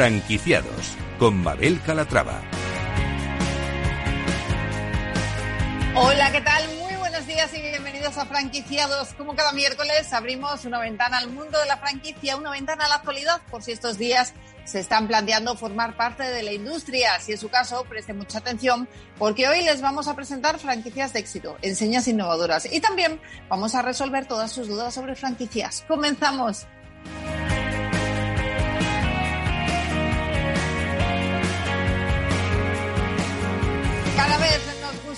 Franquiciados con Mabel Calatrava. Hola, ¿qué tal? Muy buenos días y bienvenidos a Franquiciados. Como cada miércoles abrimos una ventana al mundo de la franquicia, una ventana a la actualidad, por si estos días se están planteando formar parte de la industria. Si es su caso, preste mucha atención porque hoy les vamos a presentar franquicias de éxito, enseñas innovadoras y también vamos a resolver todas sus dudas sobre franquicias. Comenzamos.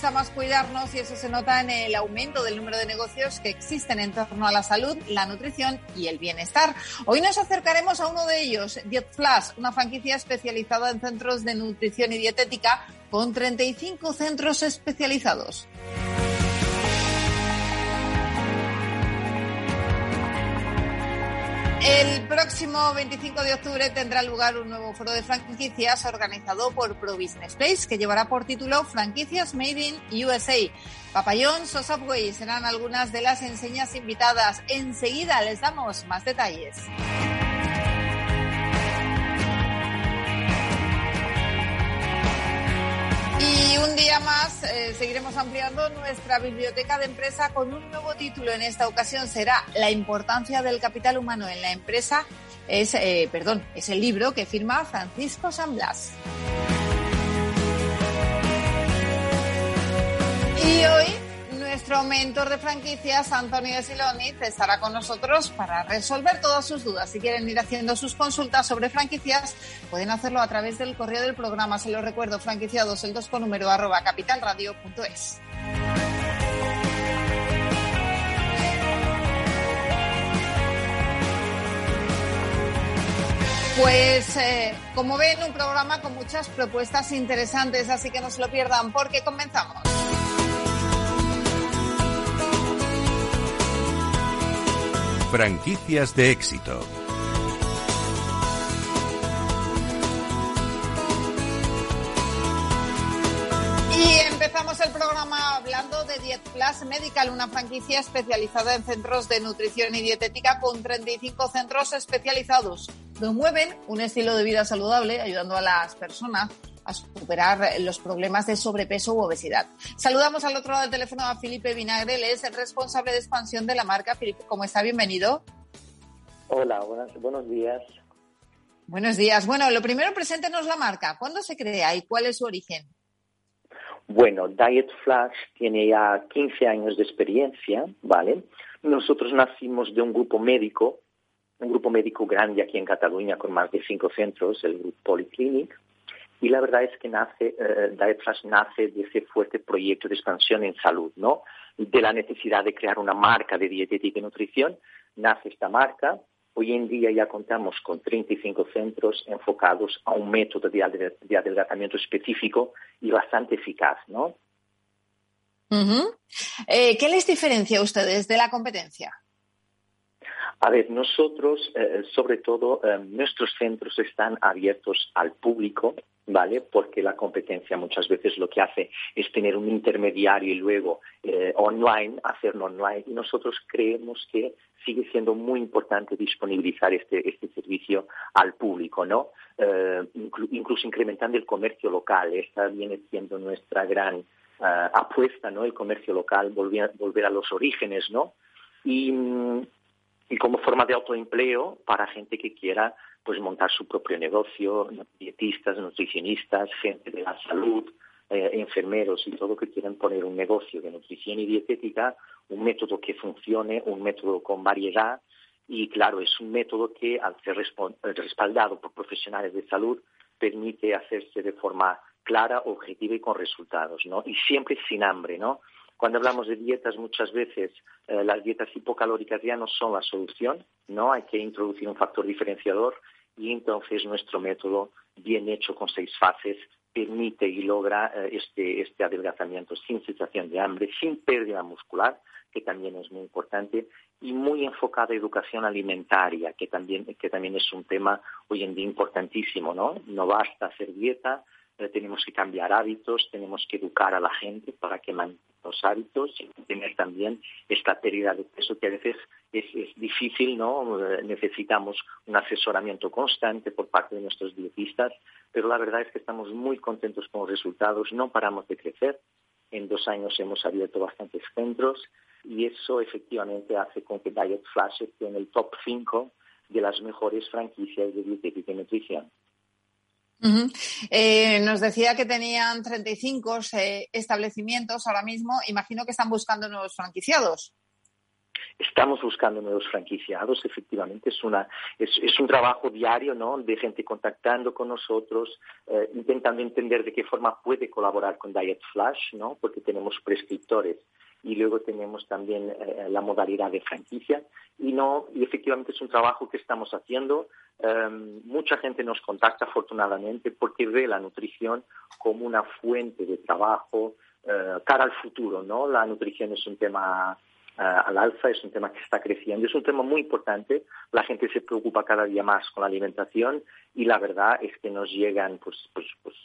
Gusta más cuidarnos y eso se nota en el aumento del número de negocios que existen en torno a la salud, la nutrición y el bienestar. Hoy nos acercaremos a uno de ellos, Diet Flash, una franquicia especializada en centros de nutrición y dietética con 35 centros especializados. El próximo 25 de octubre tendrá lugar un nuevo foro de franquicias organizado por Pro Business Place que llevará por título Franquicias Made in USA. Papayón, o Subway serán algunas de las enseñas invitadas. Enseguida les damos más detalles. Un día más eh, seguiremos ampliando nuestra biblioteca de empresa con un nuevo título. En esta ocasión será La importancia del capital humano en la empresa. Es, eh, perdón, es el libro que firma Francisco San Blas. Y hoy nuestro mentor de franquicias, Antonio de estará con nosotros para resolver todas sus dudas. Si quieren ir haciendo sus consultas sobre franquicias, pueden hacerlo a través del correo del programa. Se lo recuerdo, franquiciados, el 2 con número arroba capitalradio.es. Pues eh, como ven, un programa con muchas propuestas interesantes, así que no se lo pierdan porque comenzamos. Franquicias de éxito. Y empezamos el programa hablando de Diet Plus Medical, una franquicia especializada en centros de nutrición y dietética con 35 centros especializados. Promueven un estilo de vida saludable, ayudando a las personas a superar los problemas de sobrepeso u obesidad. Saludamos al otro lado del teléfono a Felipe Vinagre, él es el responsable de expansión de la marca. Felipe, ¿cómo está? Bienvenido. Hola, buenos días. Buenos días. Bueno, lo primero, preséntenos la marca. ¿Cuándo se crea y cuál es su origen? Bueno, Diet Flash tiene ya 15 años de experiencia, ¿vale? Nosotros nacimos de un grupo médico, un grupo médico grande aquí en Cataluña con más de cinco centros, el Grupo Polyclinic, y la verdad es que nace, eh, nace de ese fuerte proyecto de expansión en salud, ¿no? De la necesidad de crear una marca de dietética y nutrición, nace esta marca. Hoy en día ya contamos con 35 centros enfocados a un método de, adelgazamiento específico y bastante eficaz, ¿no? Eh, ¿Qué les diferencia a ustedes de la competencia? A ver, nosotros, eh, sobre todo, eh, nuestros centros están abiertos al público, ¿vale? Porque la competencia muchas veces lo que hace es tener un intermediario y luego eh, online, hacerlo online. Y nosotros creemos que sigue siendo muy importante disponibilizar este, este servicio al público, ¿no? incluso incrementando el comercio local. Esta viene siendo nuestra gran apuesta, ¿no? El comercio local, volver, volver a los orígenes, ¿no? Y mm, y como forma de autoempleo para gente que quiera pues montar su propio negocio, dietistas, nutricionistas, gente de la salud, eh, enfermeros y todo que quieran poner un negocio de nutrición y dietética, un método que funcione, un método con variedad y claro, es un método que al ser respaldado por profesionales de salud permite hacerse de forma clara, objetiva y con resultados, ¿no? Y siempre sin hambre, ¿no? Cuando hablamos de dietas, muchas veces eh, las dietas hipocalóricas ya no son la solución, ¿no? Hay que introducir un factor diferenciador y entonces nuestro método, bien hecho con seis fases, permite y logra eh, este, este adelgazamiento sin sensación de hambre, sin pérdida muscular, que también es muy importante, y muy enfocada a educación alimentaria, que también, que también es un tema hoy en día importantísimo, ¿no? No basta hacer dieta, eh, tenemos que cambiar hábitos, tenemos que educar a la gente para que los hábitos y tener también esta pérdida de peso que a veces es, difícil, ¿no? Necesitamos un asesoramiento constante por parte de nuestros dietistas, pero la verdad es que estamos muy contentos con los resultados, no paramos de crecer. En dos años hemos abierto bastantes centros y eso efectivamente hace con que Diet Flash esté en el top 5 de las mejores franquicias de dietética y nutrición. Eh, nos decía que tenían 35 eh, establecimientos ahora mismo. Imagino que están buscando nuevos franquiciados. Estamos buscando nuevos franquiciados, efectivamente. Es, una, es, un trabajo diario ¿no? de gente contactando con nosotros, eh, intentando entender de qué forma puede colaborar con Diet Flash, ¿no? porque tenemos prescriptores y luego tenemos también eh, la modalidad de franquicia. Y no y efectivamente es un trabajo que estamos haciendo. Em, mucha gente nos contacta afortunadamente porque ve la nutrición como una fuente de trabajo eh, cara al futuro no la nutrición es un tema eh, al alza es un tema que está creciendo es un tema muy importante. La gente se preocupa cada día más con la alimentación y la verdad es que nos llegan pues, pues, pues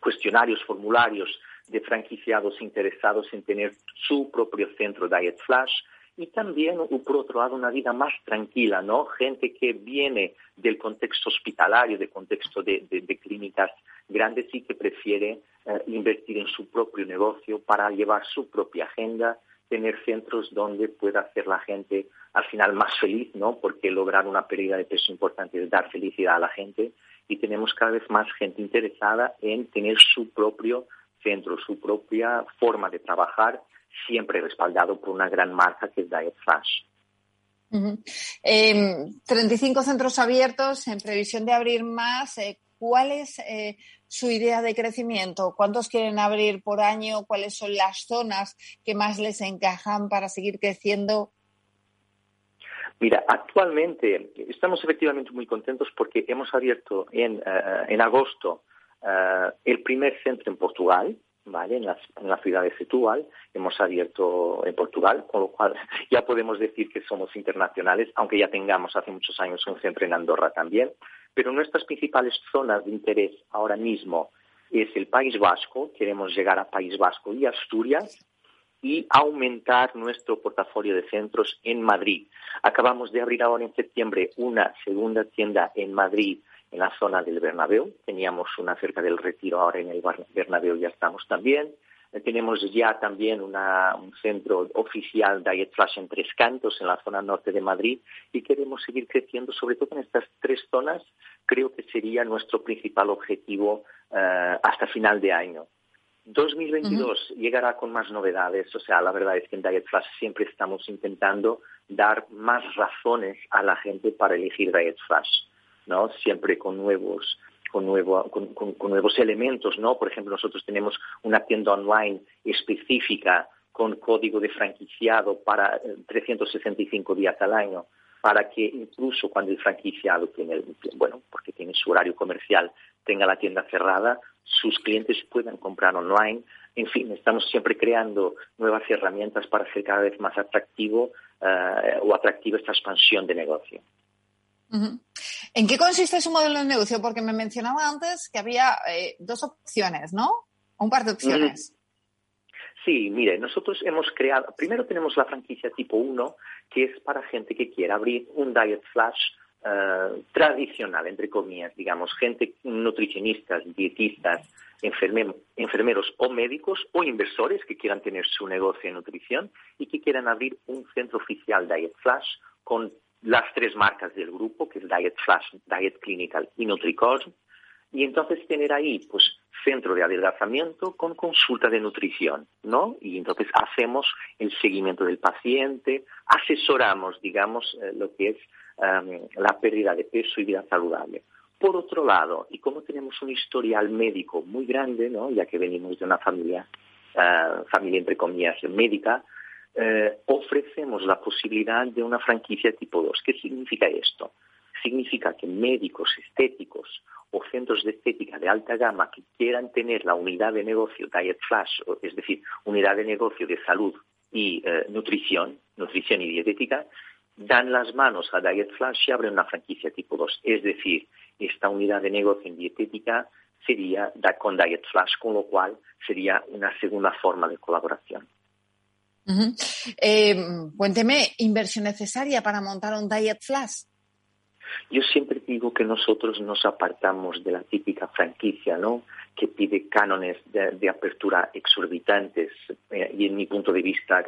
cuestionarios formularios de franquiciados interesados en tener su propio centro Diet Flash y también, por otro lado, una vida más tranquila, ¿no? Gente que viene del contexto hospitalario, del contexto de, clínicas grandes y que prefiere eh, invertir en su propio negocio para llevar su propia agenda, tener centros donde pueda hacer la gente al final más feliz, ¿no? Porque lograr una pérdida de peso importante es dar felicidad a la gente y tenemos cada vez más gente interesada en tener su propio centro, su propia forma de trabajar, siempre respaldado por una gran marca que es Diet Flash. 35 em, centros abiertos, en previsión de abrir más. Eh, ¿Cuál es eh, su idea de crecimiento? ¿Cuántos quieren abrir por año? ¿Cuáles son las zonas que más les encajan para seguir creciendo? Mira, actualmente estamos efectivamente muy contentos porque hemos abierto en, eh, en agosto eh, el primer centro en Portugal, ¿vale? En, la ciudad de Setúbal. Hemos abierto en Portugal, con lo cual ya podemos decir que somos internacionales, aunque ya tengamos hace muchos años un centro en Andorra también. Pero nuestras principales zonas de interés ahora mismo es el País Vasco, queremos llegar a País Vasco y Asturias, y aumentar nuestro portafolio de centros en Madrid. Acabamos de abrir ahora en septiembre una segunda tienda en Madrid en la zona del Bernabéu. Teníamos una cerca del Retiro, ahora en el Bernabéu ya estamos también. Eh, tenemos ya también un centro oficial Diet Flash en Tres Cantos, en la zona norte de Madrid, y queremos seguir creciendo, sobre todo en estas tres zonas. Creo que sería nuestro principal objetivo eh, hasta final de año. 2022 llegará con más novedades, o sea, la verdad es que en Diet Flash siempre estamos intentando dar más razones a la gente para elegir Diet Flash. ¿No? Siempre con nuevos con, nuevo, con, nuevos elementos, ¿no? Por ejemplo, nosotros tenemos una tienda online específica con código de franquiciado para 365 eh, días al año, para que incluso cuando el franquiciado tiene, bueno, porque tiene su horario comercial, tenga la tienda cerrada, sus clientes puedan comprar online. En fin, estamos siempre creando nuevas herramientas para hacer cada vez más atractivo eh, o atractiva esta expansión de negocio. ¿En qué consiste su modelo de negocio? Porque me mencionaba antes que había eh, dos opciones, ¿no? Un par de opciones. Sí, mire, nosotros hemos creado, primero tenemos la franquicia tipo 1, que es para gente que quiera abrir un diet flash eh, tradicional, entre comillas, digamos, gente, nutricionistas, dietistas, enfermeros o médicos o inversores que quieran tener su negocio en nutrición y que quieran abrir un centro oficial Diet Flash con las tres marcas del grupo, que es Diet Flash, Diet Clinical y NutriCore, y entonces tener ahí, pues, centro de adelgazamiento con consulta de nutrición, ¿no? Y entonces hacemos el seguimiento del paciente, asesoramos, digamos, eh, lo que es em, la pérdida de peso y vida saludable. Por otro lado, y como tenemos un historial médico muy grande, ¿no? Ya que venimos de una familia, eh, familia entre comillas, médica, eh, ofrecemos la posibilidad de una franquicia tipo 2. ¿Qué significa esto? Significa que médicos estéticos o centros de estética de alta gama que quieran tener la unidad de negocio Diet Flash, es decir, unidad de negocio de salud y eh, nutrición, nutrición y dietética, dan las manos a Diet Flash y abren una franquicia tipo 2. Es decir, esta unidad de negocio en dietética sería con Diet Flash, con lo cual sería una segunda forma de colaboración. Eh, cuénteme, ¿inversión necesaria para montar un Diet Flash? Yo siempre digo que nosotros nos apartamos de la típica franquicia, ¿no? Que pide cánones de, apertura exorbitantes eh, y, en mi punto de vista,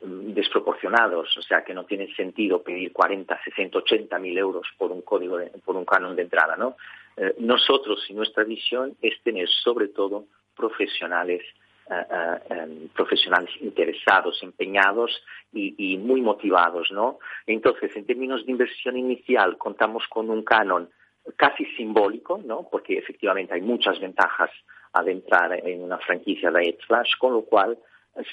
desproporcionados, o sea, que no tiene sentido pedir 40, 60, 80 mil euros por un código, por un canon de entrada, ¿no? Eh, nosotros y nuestra visión es tener sobre todo profesionales profesionales interesados, empeñados y, muy motivados, ¿no? Entonces, en términos de inversión inicial, contamos con un canon casi simbólico, ¿no? Porque efectivamente hay muchas ventajas al entrar en una franquicia de Flash, con lo cual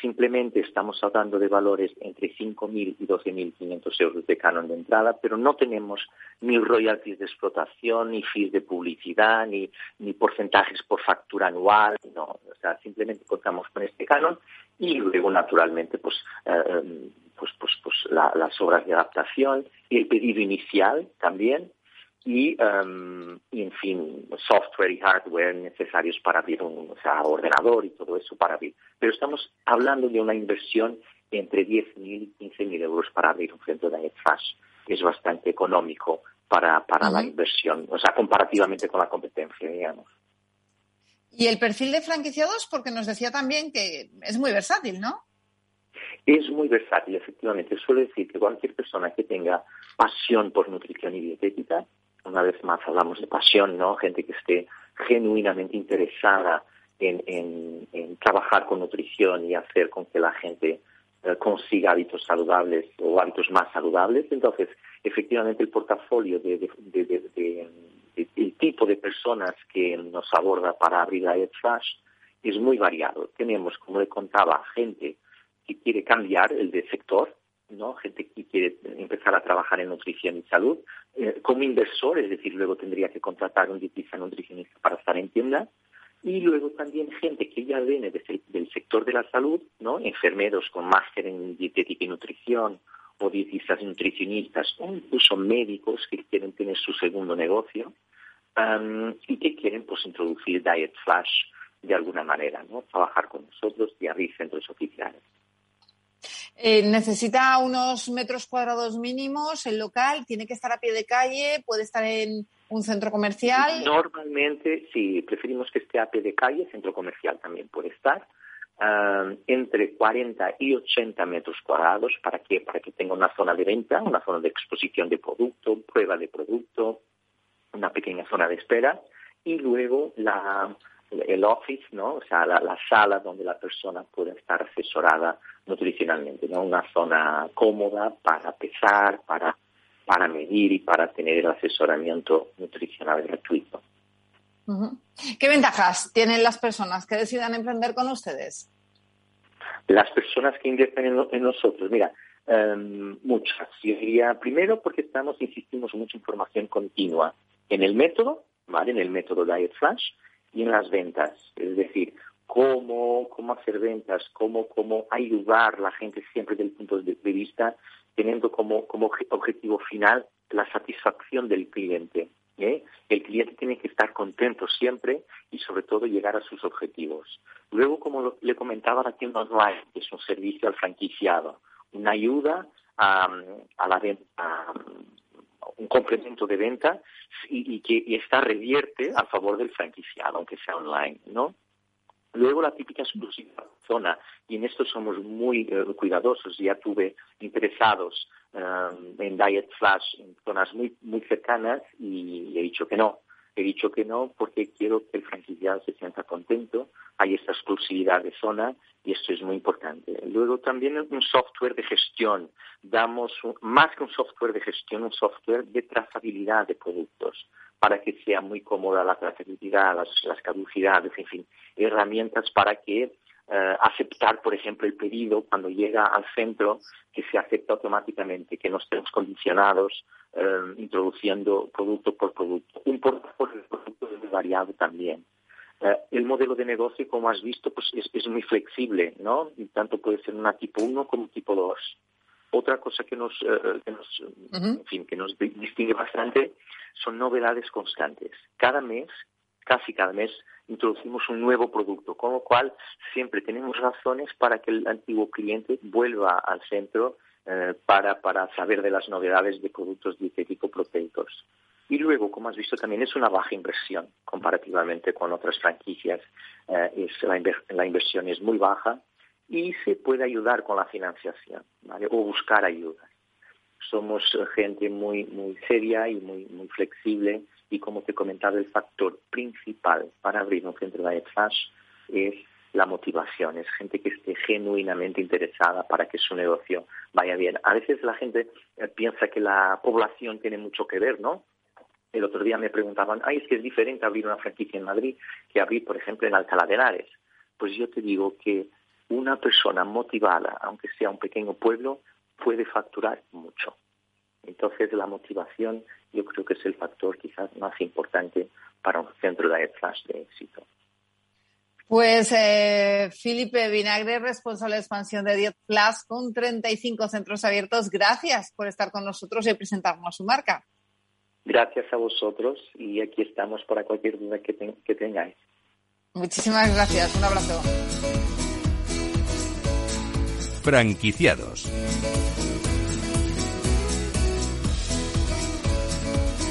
simplemente estamos hablando de valores entre 5.000 y 12.500 euros de canon de entrada, pero no tenemos ni royalties de explotación, ni fees de publicidad, ni, porcentajes por factura anual, no, o sea, simplemente contamos con este canon y luego, naturalmente, pues, eh, pues, pues, pues las obras de adaptación y el pedido inicial también, Y, en fin, software y hardware necesarios para abrir un o sea, ordenador y todo eso para abrir. Pero estamos hablando de una inversión entre 10.000 y 15.000 euros para abrir un centro de Flash. Es bastante económico para, para la inversión, o sea, comparativamente con la competencia, digamos. Y el perfil de franquiciados, porque nos decía también que es muy versátil, ¿no? Es muy versátil, efectivamente. Suele decir que cualquier persona que tenga pasión por nutrición y dietética una vez más hablamos de pasión, ¿no? Gente que esté genuinamente interesada en, trabajar con nutrición y hacer con que la gente eh, consiga hábitos saludables o hábitos más saludables. Entonces, efectivamente, el portafolio de, el tipo de personas que nos aborda para abrir la Flash es muy variado. Tenemos, como le contaba, gente que quiere cambiar el de sector, ¿no? gente que quiere empezar a trabajar en nutrición y salud, eh, como inversor, es decir, luego tendría que contratar un dietista nutricionista para estar en tienda, y luego también gente que ya viene del sector de la salud, ¿no? enfermeros con máster en dietética y nutrición, o dietistas nutricionistas, o incluso médicos que quieren tener su segundo negocio, y que quieren pues introducir Diet Flash de alguna manera, ¿no? trabajar con nosotros y abrir centros oficiales. Eh, necesita unos metros cuadrados mínimos el local, tiene que estar a pie de calle, puede estar en un centro comercial. Normalmente, sí, preferimos que esté a pie de calle, centro comercial también puede estar. Ah, entre 40 y 80 metros cuadrados para que para que tenga una zona de venta, una zona de exposición de producto, prueba de producto, una pequeña zona de espera y luego la, el office, ¿no? O sea, la, sala donde la persona puede estar asesorada nutricionalmente, ¿no? Una zona cómoda para pesar, para, para medir y para tener el asesoramiento nutricional gratuito. ¿Qué ventajas tienen las personas que decidan emprender con ustedes? Las personas que invierten en, nosotros, mira, em, muchas. Yo diría, primero porque estamos, insistimos, mucha información continua en el método, ¿vale? En el método Diet Flash, y en las ventas. Es decir, cómo, cómo hacer ventas, cómo, cómo ayudar a la gente siempre desde el punto de, vista, teniendo como, como objetivo final la satisfacción del cliente. ¿eh? El cliente tiene que estar contento siempre y sobre todo llegar a sus objetivos. Luego, como le comentaba, la tienda online es un servicio al franquiciado, una ayuda a, a la venta, un complemento de venta y, que y esta revierte a favor del franquiciado, aunque sea online, ¿no? Luego la típica exclusiva zona, y en esto somos muy eh, cuidadosos, ya tuve interesados eh, en Diet Flash en zonas muy, muy cercanas y he dicho que no. He dicho que no porque quiero que el franquiciado se sienta contento, hay esta exclusividad de zona y esto es muy importante. Luego también un software de gestión. Damos más que un software de gestión, un software de trazabilidad de productos para que sea muy cómoda la trazabilidad, las, caducidades, en fin, herramientas para que eh, aceptar, por ejemplo, el pedido cuando llega al centro, que se acepta automáticamente, que no estemos condicionados eh, introduciendo producto por producto. Un portafolio de productos es variado también. Eh, el modelo de negocio, como has visto, pues es, muy flexible, ¿no? Y tanto puede ser una tipo 1 como tipo 2. Otra cosa que nos, eh, que nos, en fin, que nos distingue bastante son novedades constantes. Cada mes casi cada mes introducimos un nuevo producto, con lo cual siempre tenemos razones para que el antiguo cliente vuelva al centro eh, para, para saber de las novedades de productos dietético-proteicos. Y luego, como has visto, también es una baja inversión comparativamente con otras franquicias. Eh, es la, la, inversión es muy baja y se puede ayudar con la financiación ¿vale? o buscar ayuda. Somos gente muy, muy seria y muy, muy flexible y como te he comentado, el factor principal para abrir un centro de Flash es la motivación, es gente que esté genuinamente interesada para que su negocio vaya bien. A veces la gente eh, piensa que la población tiene mucho que ver, ¿no? El otro día me preguntaban, ay, es que es diferente abrir una franquicia en Madrid que abrir, por ejemplo, en Alcalá de Henares. Pues yo te digo que una persona motivada, aunque sea un pequeño pueblo, puede facturar mucho. Entonces, la motivación yo creo que es el factor quizás más importante para un centro de flash de éxito. Pues eh, Felipe Vinagre, responsable de expansión de 10 Plus con 35 centros abiertos. Gracias por estar con nosotros y presentarnos su marca. Gracias a vosotros y aquí estamos para cualquier duda que, que tengáis. Muchísimas gracias. Un abrazo. Franquiciados.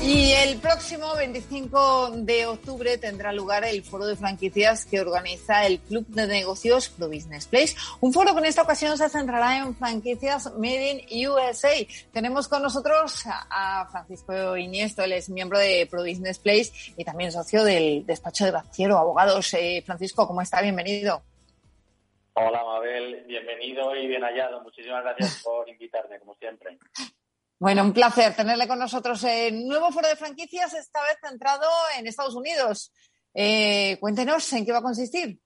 Y el próximo 25 de octubre tendrá lugar el foro de franquicias que organiza el Club de Negocios Pro Business Place. Un foro que en esta ocasión se centrará en franquicias Made in USA. Tenemos con nosotros a Francisco Iniesto, él es miembro de Pro Business Place y también socio del despacho de Baciero Abogados. Eh, Francisco, ¿cómo está? Bienvenido. Hola, Mabel. Bienvenido y bien hallado. Muchísimas gracias por invitarme, como siempre. Bueno, un placer tenerle con nosotros. El nuevo foro de franquicias, esta vez centrado en Estados Unidos. Eh, cuéntenos en qué va a consistir.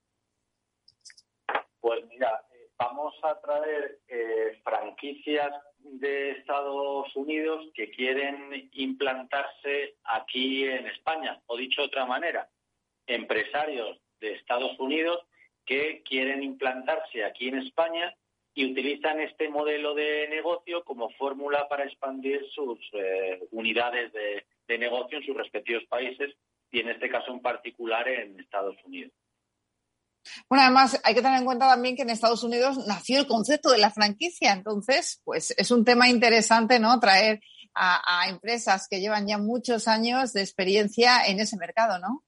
Pues mira, eh, vamos a traer eh, franquicias de Estados Unidos que quieren implantarse aquí en España, o dicho de otra manera, empresarios de Estados Unidos que quieren implantarse aquí en España y utilizan este modelo de negocio como fórmula para expandir sus eh, unidades de, negocio en sus respectivos países y en este caso en particular en Estados Unidos. Bueno, además hay que tener en cuenta también que en Estados Unidos nació el concepto de la franquicia, entonces, pues es un tema interesante, ¿no? Traer a, a empresas que llevan ya muchos años de experiencia en ese mercado, ¿no?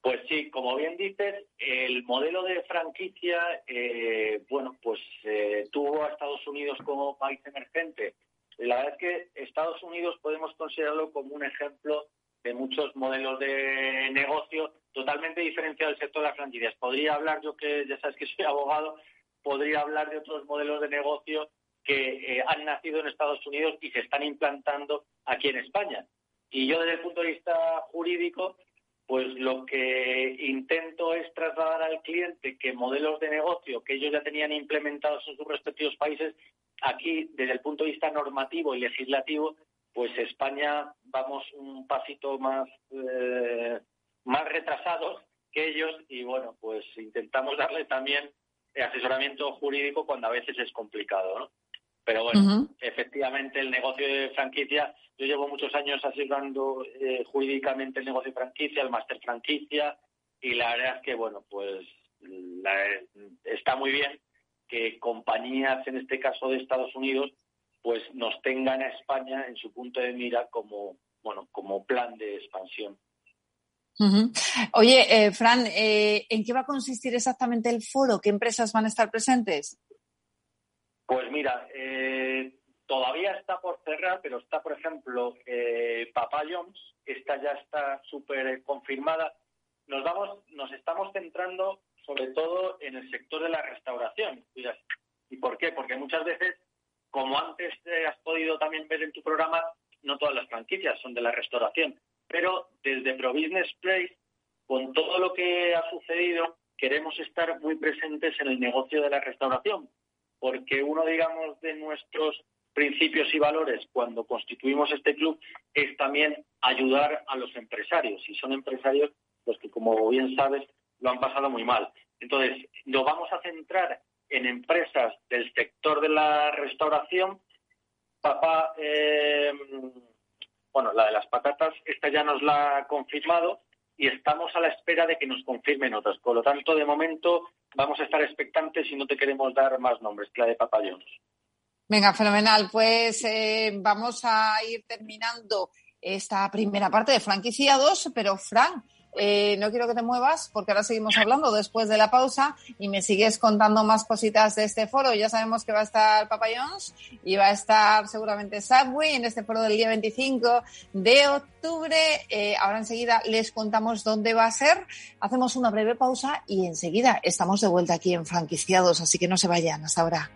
Pues sí, como bien dices, el modelo de franquicia, eh, bueno, pues eh, tuvo a Estados Unidos como país emergente. La verdad es que Estados Unidos podemos considerarlo como un ejemplo de muchos modelos de negocio totalmente diferenciados del sector de las franquicias. Podría hablar, yo que ya sabes que soy abogado, podría hablar de otros modelos de negocio que eh, han nacido en Estados Unidos y se están implantando aquí en España. Y yo desde el punto de vista jurídico, pues lo que intento es trasladar al cliente que modelos de negocio que ellos ya tenían implementados en sus respectivos países, aquí desde el punto de vista normativo y legislativo, pues España vamos un pasito más, eh, más retrasados que ellos y bueno, pues intentamos darle también asesoramiento jurídico cuando a veces es complicado. Pero bueno, efectivamente el negocio de franquicia, yo llevo muchos años asesorando eh, jurídicamente el negocio de franquicia, el máster franquicia, y la verdad es que, bueno, pues está muy bien que compañías, en este caso de Estados Unidos, pues nos tengan a España en su punto de mira como, bueno, como plan de expansión. Oye, eh, Fran, eh, ¿en qué va a consistir exactamente el foro? ¿Qué empresas van a estar presentes? Pues mira, eh, todavía está por cerrar, pero está, por ejemplo, eh, Papa John's, esta ya está súper confirmada. Nos vamos, nos estamos centrando sobre todo en el sector de la restauración. ¿Y por qué? Porque muchas veces, como antes has podido también ver en tu programa, no todas las franquicias son de la restauración. Pero desde Pro Business Place, con todo lo que ha sucedido, queremos estar muy presentes en el negocio de la restauración porque uno, digamos, de nuestros principios y valores cuando constituimos este club es también ayudar a los empresarios. Y son empresarios los que, como bien sabes, lo han pasado muy mal. Entonces, nos vamos a centrar en empresas del sector de la restauración. Papá, eh, bueno, la de las patatas, esta ya nos la ha confirmado. y estamos a la espera de que nos confirmen otras. Por lo tanto, de momento vamos a estar expectantes y no te queremos dar más nombres la de Papa Venga, fenomenal. Pues eh, vamos a ir terminando esta primera parte de franquiciados, pero Fran, eh, no quiero que te muevas porque ahora seguimos hablando después de la pausa y me sigues contando más cositas de este foro. Ya sabemos que va a estar Papa John's y va a estar seguramente Subway en este foro del día 25 de octubre. Eh, ahora enseguida les contamos dónde va a ser. Hacemos una breve pausa y enseguida estamos de vuelta aquí en Franquiciados, así que no se vayan hasta ahora.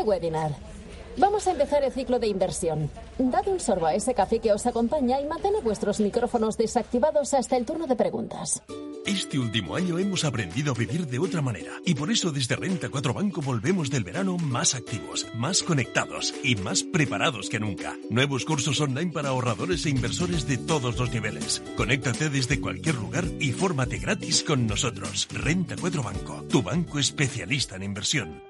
Este webinar. Vamos a empezar el ciclo de inversión. Dad un sorbo a ese café que os acompaña y mantened vuestros micrófonos desactivados hasta el turno de preguntas. Este último año hemos aprendido a vivir de otra manera y por eso desde Renta 4 Banco volvemos del verano más activos, más conectados y más preparados que nunca. Nuevos cursos online para ahorradores e inversores de todos los niveles. Conéctate desde cualquier lugar y fórmate gratis con nosotros. Renta 4 Banco, tu banco especialista en inversión.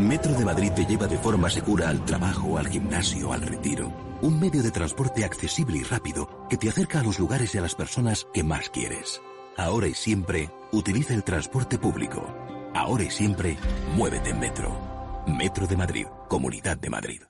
Metro de Madrid te lleva de forma segura al trabajo, al gimnasio, al retiro. Un medio de transporte accesible y rápido que te acerca a los lugares y a las personas que más quieres. Ahora y siempre, utiliza el transporte público. Ahora y siempre, muévete en Metro. Metro de Madrid, Comunidad de Madrid.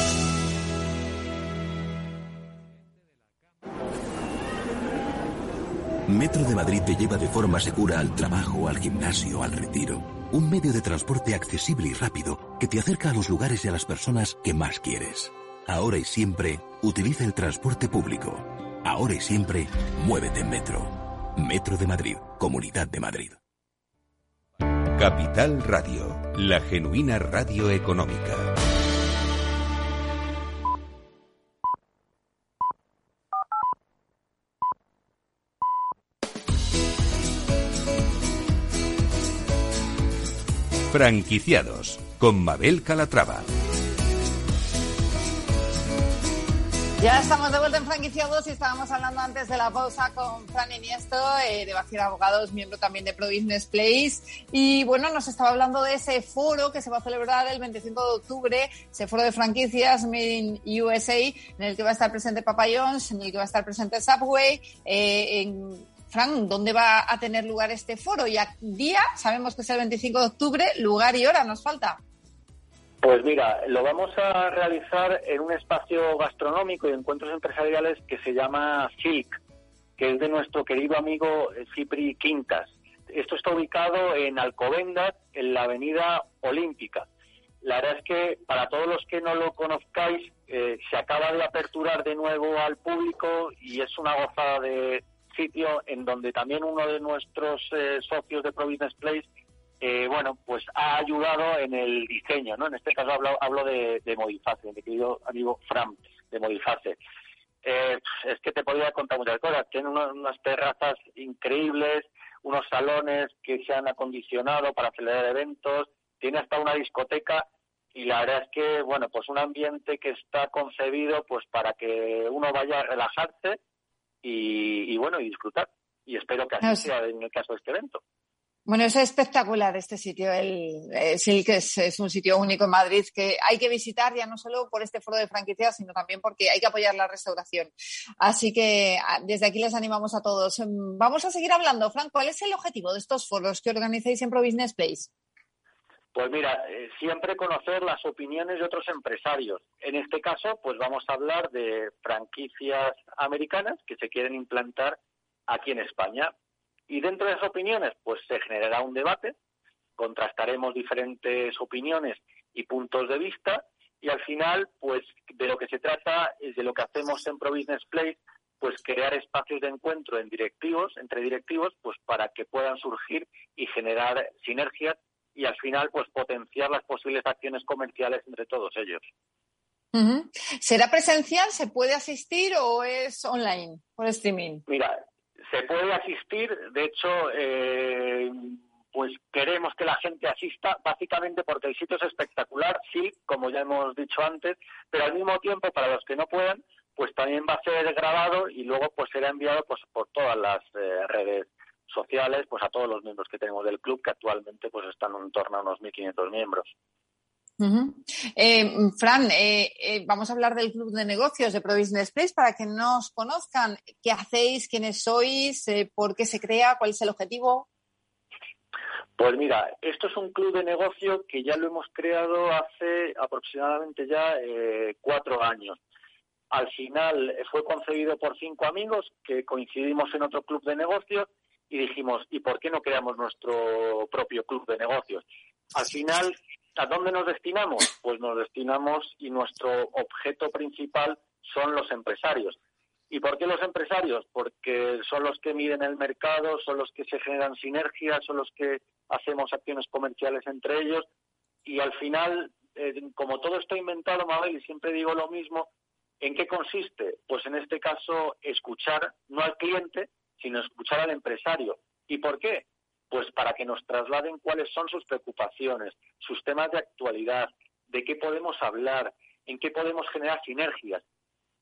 Metro de Madrid te lleva de forma segura al trabajo, al gimnasio, al retiro. Un medio de transporte accesible y rápido que te acerca a los lugares y a las personas que más quieres. Ahora y siempre, utiliza el transporte público. Ahora y siempre, muévete en Metro. Metro de Madrid, Comunidad de Madrid. Capital Radio, la genuina radio económica. Franquiciados con Mabel Calatrava. Ya estamos de vuelta en franquiciados y estábamos hablando antes de la pausa con Fran Iniesto, eh, de Bacir Abogados, miembro también de Pro Business Place. Y bueno, nos estaba hablando de ese foro que se va a celebrar el 25 de octubre, ese foro de franquicias Made in USA, en el que va a estar presente Papa John's, en el que va a estar presente Subway. Eh, en, Fran, ¿dónde va a tener lugar este foro? Y a día, sabemos que es el 25 de octubre, lugar y hora nos falta. Pues mira, lo vamos a realizar en un espacio gastronómico y encuentros empresariales que se llama Silk, que es de nuestro querido amigo Cipri Quintas. Esto está ubicado en Alcobendas, en la Avenida Olímpica. La verdad es que para todos los que no lo conozcáis, eh, se acaba de aperturar de nuevo al público y es una gozada de sitio en donde también uno de nuestros eh, socios de Providence Place eh, bueno, pues ha ayudado en el diseño, ¿no? En este caso hablo, hablo de, de Modiface, mi querido amigo Fram, de Modiface. Eh, es que te podría contar muchas cosas. Tiene unas terrazas increíbles, unos salones que se han acondicionado para celebrar eventos, tiene hasta una discoteca y la verdad es que, bueno, pues un ambiente que está concebido pues para que uno vaya a relajarse y, y bueno, y disfrutar. Y espero que así sea en el caso de este evento. Bueno, es espectacular este sitio. El, sí que es, un sitio único en Madrid que hay que visitar ya no solo por este foro de franquicias, sino también porque hay que apoyar la restauración. Así que ah, desde aquí les animamos a todos. Mm, vamos a seguir hablando. Frank, ¿cuál es el objetivo de estos foros que organizáis en Pro Business Place? Pues mira, eh, siempre conocer las opiniones de otros empresarios. En este caso, pues vamos a hablar de franquicias americanas que se quieren implantar aquí en España. Y dentro de esas opiniones, pues se generará un debate, contrastaremos diferentes opiniones y puntos de vista, y al final, pues de lo que se trata es de lo que hacemos en Pro Business Place, pues crear espacios de encuentro en directivos, entre directivos, pues para que puedan surgir y generar sinergias y al final, pues potenciar las posibles acciones comerciales entre todos ellos. ¿Será presencial? ¿Se puede asistir o es online, por streaming? Mira, se puede asistir, de hecho, eh, pues queremos que la gente asista, básicamente porque el sitio es espectacular, sí, como ya hemos dicho antes, pero al mismo tiempo, para los que no puedan, pues también va a ser grabado y luego pues será enviado pues por todas las eh, redes sociales, pues a todos los miembros que tenemos del club, que actualmente pues están en torno a unos 1.500 miembros. Eh, Fran, eh, eh, vamos a hablar del Club de Negocios de Pro Business Place para que nos conozcan. ¿Qué hacéis? ¿Quiénes sois? ¿Por qué se crea? ¿Cuál es el objetivo? Pues mira, esto es un club de negocio que ya lo hemos creado hace aproximadamente ya cuatro años. Al final fue concebido por cinco amigos que coincidimos en otro club de negocios y dijimos, ¿y por qué no creamos nuestro propio club de negocios? Al final ¿A dónde nos destinamos? Pues nos destinamos y nuestro objeto principal son los empresarios. ¿Y por qué los empresarios? Porque son los que miden el mercado, son los que se generan sinergias, son los que hacemos acciones comerciales entre ellos y al final, eh, como todo está inventado, Mabel, y siempre digo lo mismo, ¿en qué consiste? Pues en este caso, escuchar no al cliente, sino escuchar al empresario. ¿Y por qué? Pues para que nos trasladen cuáles son sus preocupaciones, sus temas de actualidad, de qué podemos hablar, en qué podemos generar sinergias.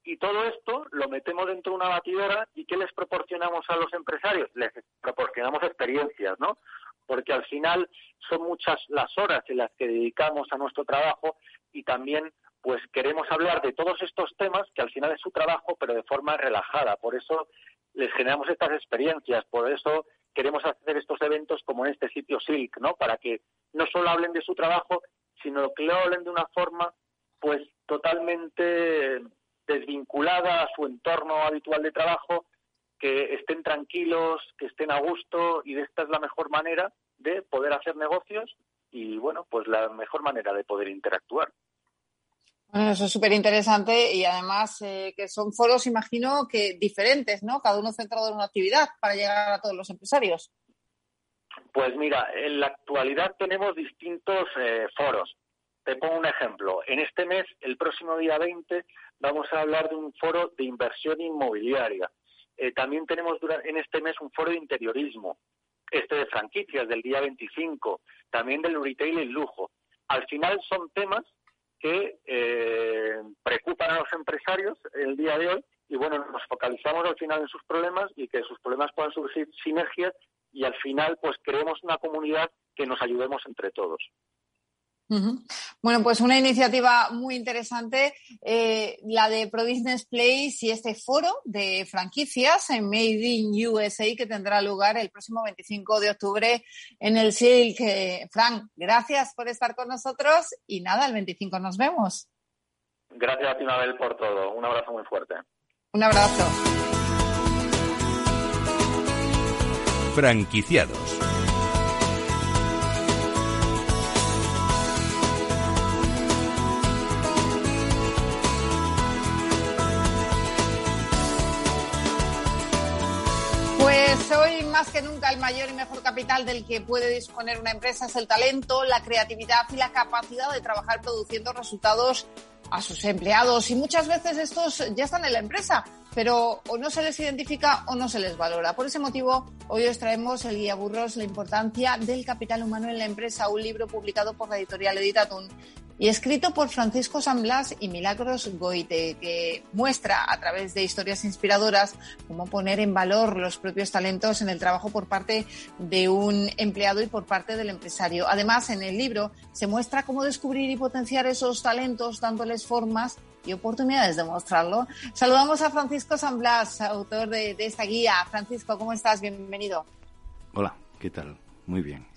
Y todo esto lo metemos dentro de una batidora y ¿qué les proporcionamos a los empresarios? Les proporcionamos experiencias, ¿no? Porque al final son muchas las horas en las que dedicamos a nuestro trabajo y también pues queremos hablar de todos estos temas que al final es su trabajo pero de forma relajada. Por eso les generamos estas experiencias, por eso queremos hacer estos eventos como en este sitio Silk, ¿no? Para que no solo hablen de su trabajo, sino que lo hablen de una forma, pues, totalmente desvinculada a su entorno habitual de trabajo, que estén tranquilos, que estén a gusto y esta es la mejor manera de poder hacer negocios y, bueno, pues la mejor manera de poder interactuar. Bueno, eso es súper interesante y además eh, que son foros, imagino, que diferentes, ¿no? Cada uno centrado en una actividad para llegar a todos los empresarios. Pues mira, en la actualidad tenemos distintos eh, foros. Te pongo un ejemplo. En este mes, el próximo día 20, vamos a hablar de un foro de inversión inmobiliaria. Eh, también tenemos en este mes un foro de interiorismo. este de franquicias del día 25, también del retail y lujo. Al final son temas que eh, preocupan a los empresarios el día de hoy y bueno, nos focalizamos al final en sus problemas y que sus problemas puedan surgir sinergias y al final pues creemos una comunidad que nos ayudemos entre todos. Bueno, pues una iniciativa muy interesante, eh, la de Pro Business Place y este foro de franquicias en Made in USA que tendrá lugar el próximo 25 de octubre en el Silk. Eh, Frank, gracias por estar con nosotros y nada, el 25 nos vemos. Gracias a ti, Mabel, por todo. Un abrazo muy fuerte. Un abrazo. Franquiciados. Más que nunca el mayor y mejor capital del que puede disponer una empresa es el talento, la creatividad y la capacidad de trabajar produciendo resultados a sus empleados y muchas veces estos ya están en la empresa, pero o no se les identifica o no se les valora. Por ese motivo, hoy os traemos el guía Burros, la importancia del capital humano en la empresa, un libro publicado por la editorial Editatun y escrito por Francisco San Blas y Milagros Goite, que muestra a través de historias inspiradoras cómo poner en valor los propios talentos en el trabajo por parte de un empleado y por parte del empresario. Además, en el libro se muestra cómo descubrir y potenciar esos talentos dándoles formas y oportunidades de mostrarlo. Saludamos a Francisco San Blas, autor de, de esta guía. Francisco, ¿cómo estás? Bienvenido. Hola, ¿qué tal? Muy bien.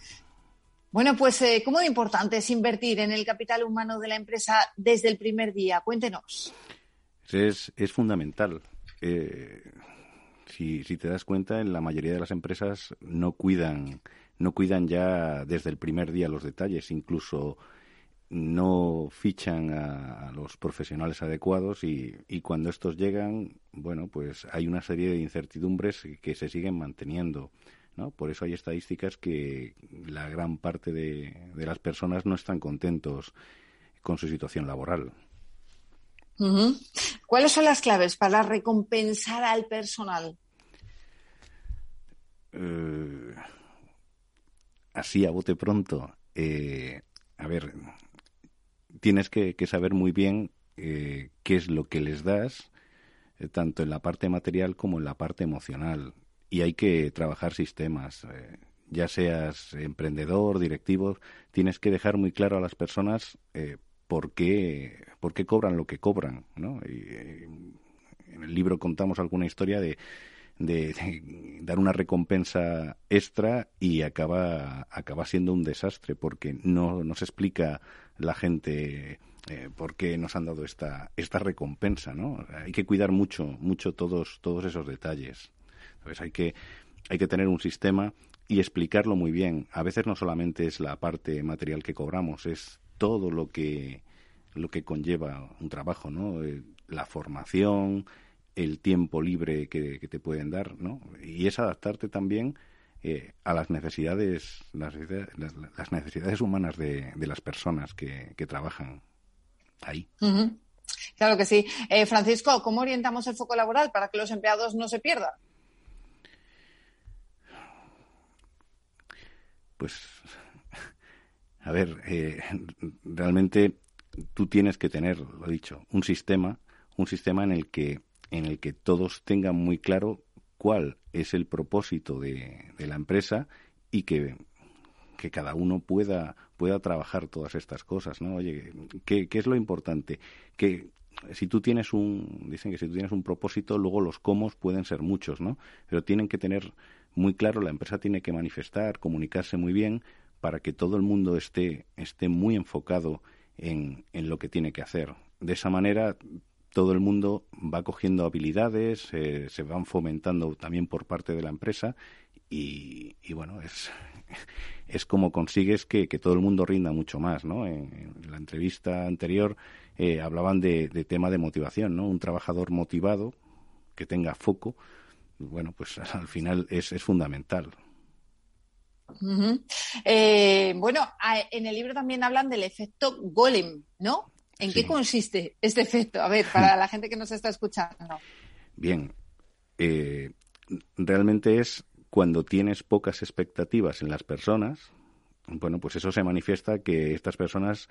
Bueno, pues eh, ¿cómo de importante es invertir en el capital humano de la empresa desde el primer día? Cuéntenos. Es, fundamental. Eh, si, si, te das cuenta, en la mayoría de las empresas no cuidan, no cuidan ya desde el primer día los detalles, incluso no fichan a, a los profesionales adecuados y, y, cuando estos llegan, bueno, pues hay una serie de incertidumbres que se siguen manteniendo. ¿No? Por eso hay estadísticas que la gran parte de, de las personas no están contentos con su situación laboral. ¿Cuáles son las claves para recompensar al personal? Eh, así a bote pronto. Eh, a ver, tienes que, que saber muy bien eh, qué es lo que les das, tanto en la parte material como en la parte emocional y hay que trabajar sistemas. Eh, ya seas emprendedor, directivo, tienes que dejar muy claro a las personas eh, por, qué, cobran lo que cobran. ¿no? Y, eh, en el libro contamos alguna historia de, de, dar una recompensa extra y acaba, acaba siendo un desastre porque no nos explica la gente eh, por qué nos han dado esta, esta recompensa. ¿no? Hay que cuidar mucho, mucho todos, todos esos detalles. Hay que, hay que tener un sistema y explicarlo muy bien. A veces no solamente es la parte material que cobramos, es todo lo que, lo que conlleva un trabajo, ¿no? Eh, la formación, el tiempo libre que, te pueden dar, ¿no? Y es adaptarte también eh, a las necesidades, las, las, necesidades humanas de, de las personas que, que, trabajan ahí. Claro que sí. Eh, Francisco, ¿cómo orientamos el foco laboral para que los empleados no se pierdan? Pues, a ver, eh, realmente tú tienes que tener, lo he dicho, un sistema, un sistema en el que, en el que todos tengan muy claro cuál es el propósito de, de la empresa y que, que cada uno pueda, pueda trabajar todas estas cosas, ¿no? Oye, ¿qué, ¿qué es lo importante? Que si tú tienes un, dicen que si tú tienes un propósito, luego los cómo pueden ser muchos, ¿no? Pero tienen que tener muy claro, la empresa tiene que manifestar, comunicarse muy bien para que todo el mundo esté, esté muy enfocado en, en lo que tiene que hacer. De esa manera, todo el mundo va cogiendo habilidades, se van fomentando también por parte de la empresa y, bueno, es, es como consigues que, que, todo el mundo rinda mucho más, ¿no? En, en la entrevista anterior eh, hablaban de, de, tema de motivación, ¿no? Un trabajador motivado que tenga foco, bueno, pues al final es, es fundamental. Uh -huh. eh, bueno, en el libro también hablan del efecto golem, ¿no? ¿En sí. qué consiste este efecto? A ver, para la gente que nos está escuchando. Bien, eh, realmente es cuando tienes pocas expectativas en las personas, bueno, pues eso se manifiesta que estas personas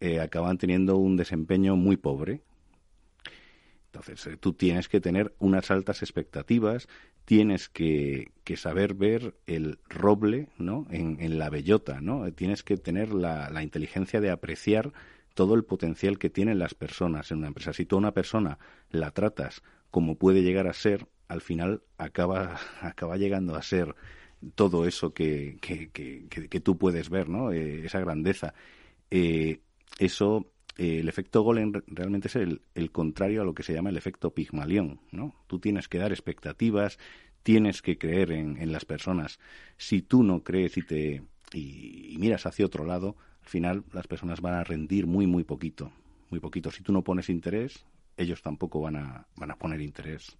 eh, acaban teniendo un desempeño muy pobre. Entonces, eh, tú tienes que tener unas altas expectativas, tienes que, saber ver el roble ¿no? en, la bellota, ¿no? Tienes que tener la, la, inteligencia de apreciar todo el potencial que tienen las personas en una empresa. Si tú a una persona la tratas como puede llegar a ser, al final acaba, acaba llegando a ser todo eso que, que, que, tú puedes ver, ¿no? Eh, esa grandeza. Eh, eso, eh, el efecto Golem realmente es el, el, contrario a lo que se llama el efecto Pigmalión, ¿no? Tú tienes que dar expectativas, tienes que creer en, en las personas. Si tú no crees y te y, miras hacia otro lado, al final las personas van a rendir muy, muy poquito, muy poquito. Si tú no pones interés, ellos tampoco van a, van a poner interés.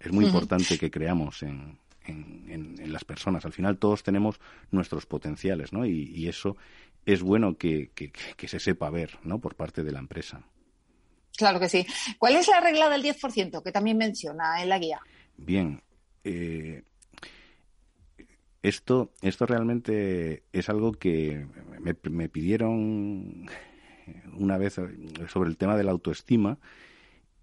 Es muy importante que creamos en, en, las personas. Al final todos tenemos nuestros potenciales, ¿no? Y, eso es bueno que, que, se sepa ver, ¿no? Por parte de la empresa. Claro que sí. ¿Cuál es la regla del 10% que también menciona en la guía? Bien. Eh, esto, esto realmente es algo que me, me pidieron una vez sobre el tema de la autoestima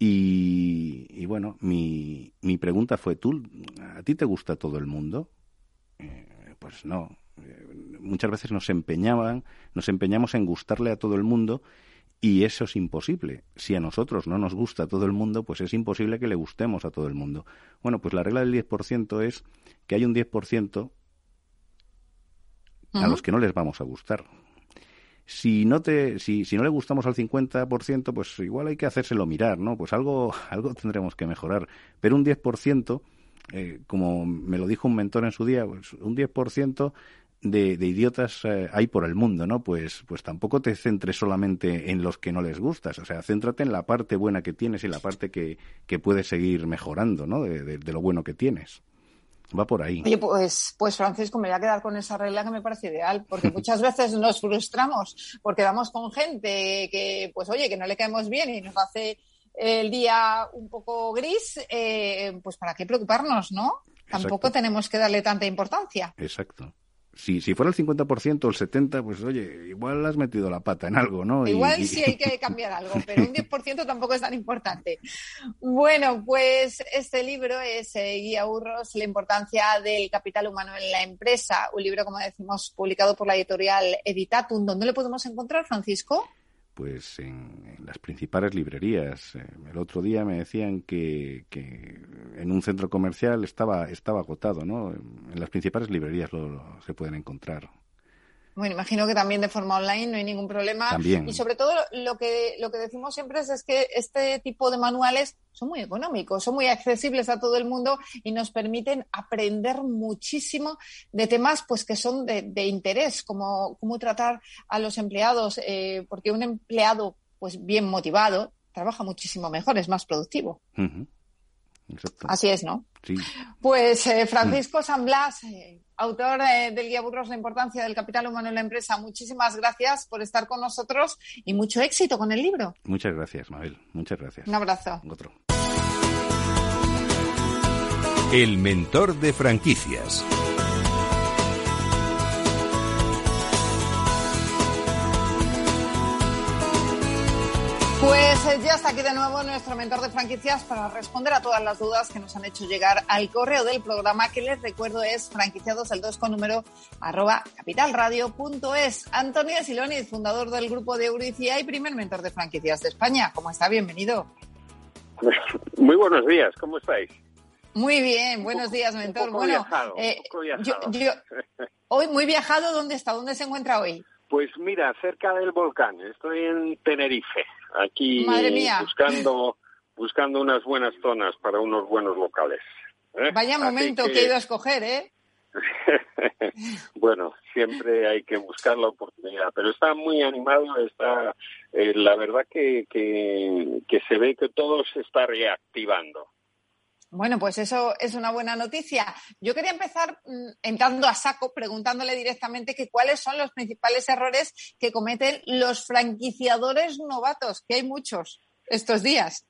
y, bueno, mi, mi, pregunta fue, ¿tú, ¿a ti te gusta todo el mundo? Eh, pues no. Muchas veces nos empeñaban, nos empeñamos en gustarle a todo el mundo y eso es imposible. Si a nosotros no nos gusta todo el mundo, pues es imposible que le gustemos a todo el mundo. Bueno, pues la regla del 10% es que hay un 10% a los que no les vamos a gustar si no te si, si no le gustamos al 50%, pues igual hay que hacérselo mirar, ¿no? Pues algo algo tendremos que mejorar, pero un 10%, eh, como me lo dijo un mentor en su día, pues un 10% de, de idiotas eh, hay por el mundo, ¿no? Pues, pues tampoco te centres solamente en los que no les gustas, o sea, céntrate en la parte buena que tienes y la parte que, que puedes seguir mejorando, ¿no? de lo bueno que tienes. Va por ahí. Oye, pues, pues Francisco, me voy a quedar con esa regla que me parece ideal, porque muchas veces nos frustramos porque vamos con gente que, pues oye, que no le caemos bien y nos hace el día un poco gris, eh, pues para qué preocuparnos, ¿no? Tampoco tenemos que darle tanta importancia. Exacto si, si fuera el 50% o el 70%, pues oye, igual has metido la pata en algo, ¿no? Igual sí hay que cambiar algo, pero un 10% tampoco es tan importante. Bueno, pues este libro es eh, Guía Urros, la importancia del capital humano en la empresa, un libro, como decimos, publicado por la editorial Editatum. ¿Dónde lo podemos encontrar, Francisco? Pues en, las principales librerías. Eh, el otro día me decían que, que, en un centro comercial estaba, estaba agotado, ¿no? En las principales librerías lo se pueden encontrar. Bueno, imagino que también de forma online no hay ningún problema. Y sobre todo lo que, lo que decimos siempre es, que este tipo de manuales son muy económicos, son muy accesibles a todo el mundo y nos permiten aprender muchísimo de temas pues que son de, interés, como cómo tratar a los empleados, eh, porque un empleado pues bien motivado trabaja muchísimo mejor, es más productivo. Así es, ¿no? Sí. Pues eh, Francisco San Blas, eh, autor eh, del Guía Burros, la importancia del capital humano en la empresa, muchísimas gracias por estar con nosotros y mucho éxito con el libro. Muchas gracias, Mabel. Muchas gracias. Un abrazo. Otro. El mentor de franquicias. Está aquí de nuevo nuestro mentor de franquicias para responder a todas las dudas que nos han hecho llegar al correo del programa, que les recuerdo es franquiciados el 2 con número arroba capitalradio.es. Antonio Siloniz, fundador del grupo de Euricia y primer mentor de franquicias de España. ¿Cómo está? Bienvenido. Muy buenos días, ¿cómo estáis? Muy bien, buenos días, mentor. bueno, eh, hoy muy viajado, ¿dónde está? ¿Dónde se encuentra hoy? Pues mira, cerca del volcán. Estoy en Tenerife, aquí buscando buscando unas buenas zonas para unos buenos locales. ¿eh? Vaya momento que... he ido a escoger, ¿eh? bueno, siempre hay que buscar la oportunidad, pero está muy animado, está eh, la verdad que, que, que se ve que todo se está reactivando. Bueno, pues eso es una buena noticia. Yo quería empezar mm, entrando a saco, preguntándole directamente que cuáles son los principales errores que cometen los franquiciadores novatos, que hay muchos estos días.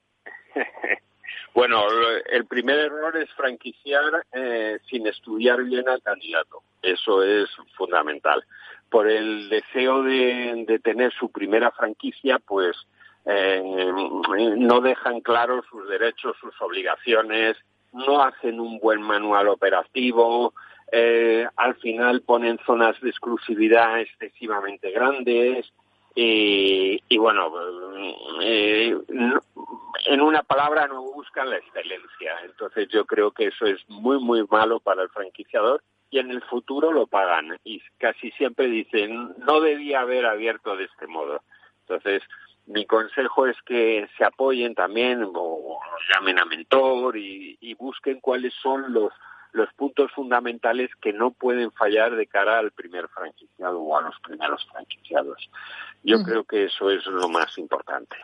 Bueno, el primer error es franquiciar eh, sin estudiar bien al candidato. Eso es fundamental. Por el deseo de, tener su primera franquicia, pues eh, no dejan claros sus derechos, sus obligaciones, no hacen un buen manual operativo, eh, al final ponen zonas de exclusividad excesivamente grandes, y, bueno, eh, en una palabra no buscan la excelencia. Entonces yo creo que eso es muy, muy malo para el franquiciador y en el futuro lo pagan. Y casi siempre dicen, no debía haber abierto de este modo. Entonces, mi consejo es que se apoyen también o llamen a mentor y busquen cuáles son los los puntos fundamentales que no pueden fallar de cara al primer franquiciado o a los primeros franquiciados. Yo creo que eso es lo más importante.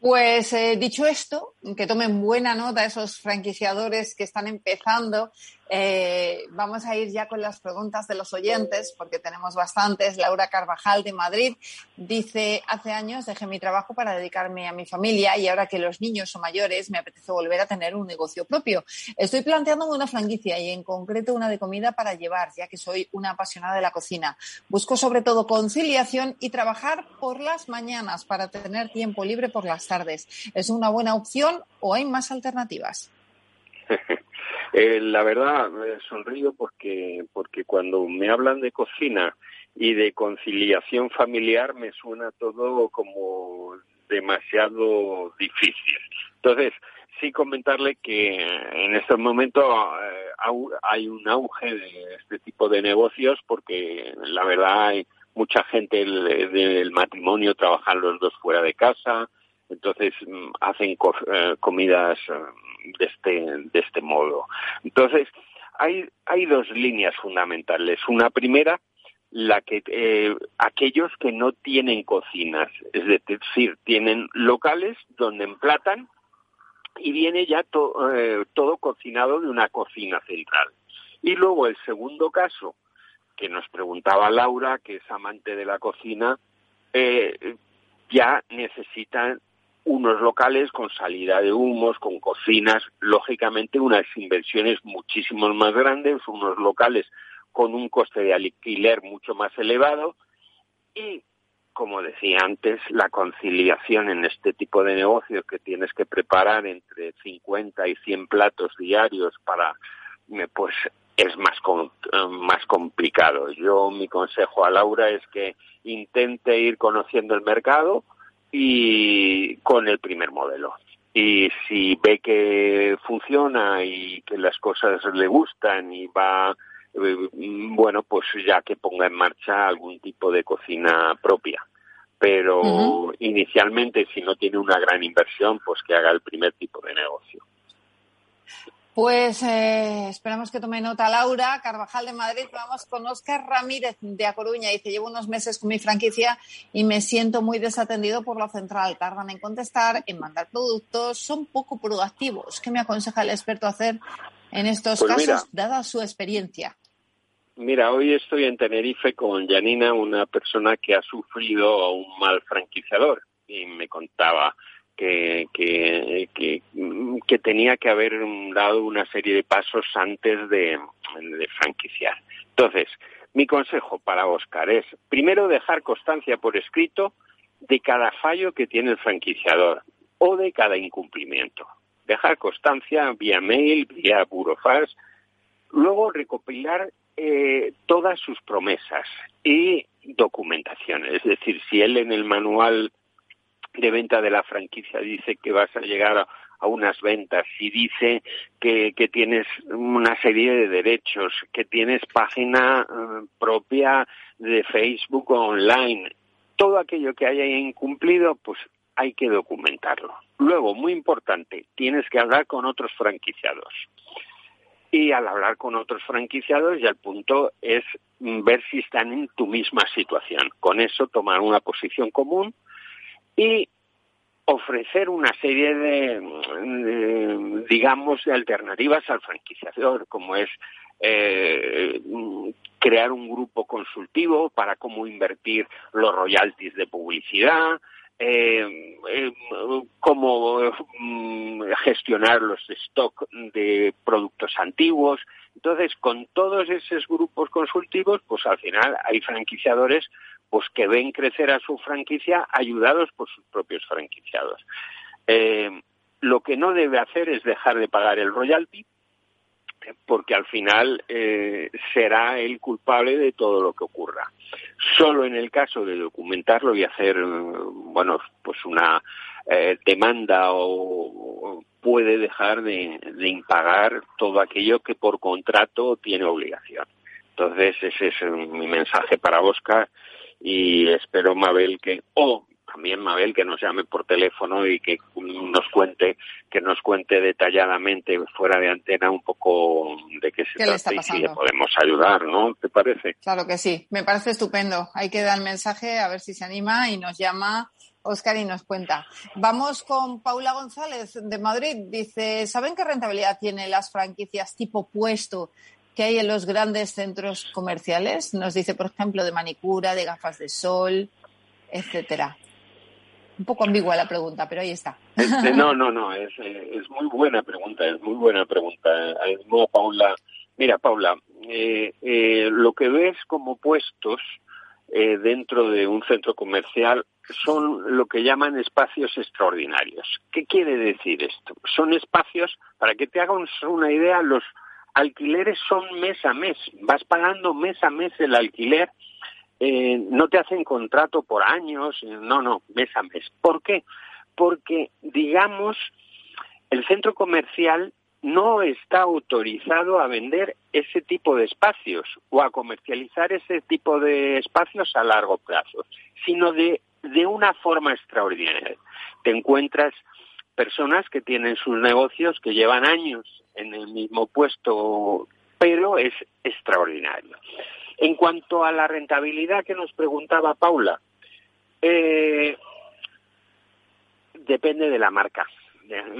Pues eh, dicho esto, que tomen buena nota esos franquiciadores que están empezando eh, vamos a ir ya con las preguntas de los oyentes, porque tenemos bastantes. Laura Carvajal de Madrid dice, hace años dejé mi trabajo para dedicarme a mi familia y ahora que los niños son mayores me apetece volver a tener un negocio propio. Estoy planteándome una franquicia y en concreto una de comida para llevar, ya que soy una apasionada de la cocina. Busco sobre todo conciliación y trabajar por las mañanas para tener tiempo libre por las tardes. ¿Es una buena opción o hay más alternativas? Eh, la verdad, sonrío porque, porque cuando me hablan de cocina y de conciliación familiar me suena todo como demasiado difícil. Entonces, sí comentarle que en estos momentos eh, hay un auge de este tipo de negocios porque la verdad hay mucha gente del, matrimonio trabajan los dos fuera de casa, entonces mm, hacen eh, comidas de este, de este modo. Entonces, hay, hay dos líneas fundamentales. Una primera, la que eh, aquellos que no tienen cocinas, es decir, tienen locales donde emplatan y viene ya eh, todo cocinado de una cocina central. Y luego el segundo caso, que nos preguntaba Laura, que es amante de la cocina, eh, ya necesitan unos locales con salida de humos, con cocinas, lógicamente unas inversiones muchísimo más grandes, unos locales con un coste de alquiler mucho más elevado y, como decía antes, la conciliación en este tipo de negocios que tienes que preparar entre 50 y 100 platos diarios para, pues, es más, eh, más complicado. Yo, mi consejo a Laura es que intente ir conociendo el mercado, y con el primer modelo. Y si ve que funciona y que las cosas le gustan y va, eh, bueno, pues ya que ponga en marcha algún tipo de cocina propia. Pero inicialmente, si no tiene una gran inversión, pues que haga el primer tipo de negocio. Pues eh, esperamos que tome nota Laura Carvajal de Madrid. Vamos con Oscar Ramírez de A Coruña. Dice, llevo unos meses con mi franquicia y me siento muy desatendido por la central. Tardan en contestar, en mandar productos, son poco proactivos. ¿Qué me aconseja el experto hacer en estos pues casos, dada su experiencia? Mira, hoy estoy en Tenerife con Janina, una persona que ha sufrido a un mal franquiciador y me contaba que, que, tenía que haber dado una serie de pasos antes de, franquiciar. Entonces, mi consejo para Oscar es, primero, dejar constancia por escrito de cada fallo que tiene el franquiciador o de cada incumplimiento. Dejar constancia vía mail, vía burofax. Luego, recopilar eh, todas sus promesas y documentación. Es decir, si él en el manual de venta de la franquicia dice que vas a llegar a, unas ventas y dice que, que, tienes una serie de derechos, que tienes página eh, propia de Facebook online, todo aquello que haya incumplido, pues hay que documentarlo. Luego, muy importante, tienes que hablar con otros franquiciados. Y al hablar con otros franquiciados, ya el punto es ver si están en tu misma situación. Con eso tomar una posición común y ofrecer una serie de, digamos, de alternativas al franquiciador, como es eh, crear un grupo consultivo para cómo invertir los royalties de publicidad, eh, eh, cómo mm, gestionar los stock de productos antiguos. Entonces, con todos esos grupos consultivos, pues al final hay franquiciadores pues que ven crecer a su franquicia ayudados por sus propios franquiciados. Eh, lo que no debe hacer es dejar de pagar el royalty, porque al final eh, será el culpable de todo lo que ocurra. Solo en el caso de documentarlo y hacer, bueno, pues una eh, demanda o, puede dejar de, de, impagar todo aquello que por contrato tiene obligación. Entonces ese es mi mensaje para Oscar y espero Mabel que o también Mabel que nos llame por teléfono y que nos cuente que nos cuente detalladamente fuera de antena un poco de qué se trata y si le podemos ayudar, ¿no? ¿Te parece? Claro que sí, me parece estupendo. Hay que dar el mensaje a ver si se anima y nos llama Oscar y nos cuenta. Vamos con Paula González de Madrid. Dice, ¿saben qué rentabilidad tienen las franquicias tipo puesto que hay en los grandes centros comerciales? Nos dice, por ejemplo, de manicura, de gafas de sol, etcétera. Un poco ambigua la pregunta, pero ahí está. Este, no, no, no, es, es muy buena pregunta, es muy buena pregunta. No, Paula, mira, Paula, eh, eh, lo que ves como puestos eh, dentro de un centro comercial son lo que llaman espacios extraordinarios. ¿Qué quiere decir esto? Son espacios, para que te hagas una idea, los alquileres son mes a mes. Vas pagando mes a mes el alquiler eh, no te hacen contrato por años, eh, no, no, mes a mes. ¿Por qué? Porque, digamos, el centro comercial no está autorizado a vender ese tipo de espacios o a comercializar ese tipo de espacios a largo plazo, sino de, de una forma extraordinaria. Te encuentras personas que tienen sus negocios que llevan años en el mismo puesto, pero es extraordinario. En cuanto a la rentabilidad que nos preguntaba Paula, eh, depende de la marca.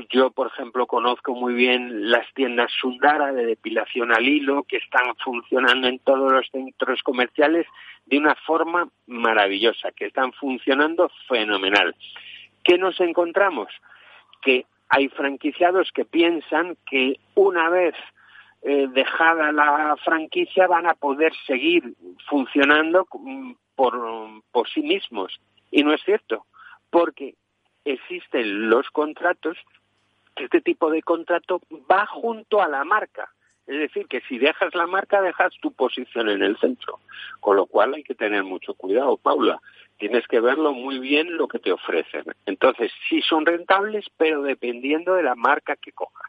Yo, por ejemplo, conozco muy bien las tiendas Sundara de depilación al hilo que están funcionando en todos los centros comerciales de una forma maravillosa, que están funcionando fenomenal. ¿Qué nos encontramos? Que hay franquiciados que piensan que una vez eh, dejada la franquicia van a poder seguir funcionando por, por sí mismos. Y no es cierto, porque existen los contratos, este tipo de contrato va junto a la marca. Es decir, que si dejas la marca, dejas tu posición en el centro. Con lo cual hay que tener mucho cuidado, Paula. Tienes que verlo muy bien lo que te ofrecen. Entonces, sí son rentables, pero dependiendo de la marca que cojas.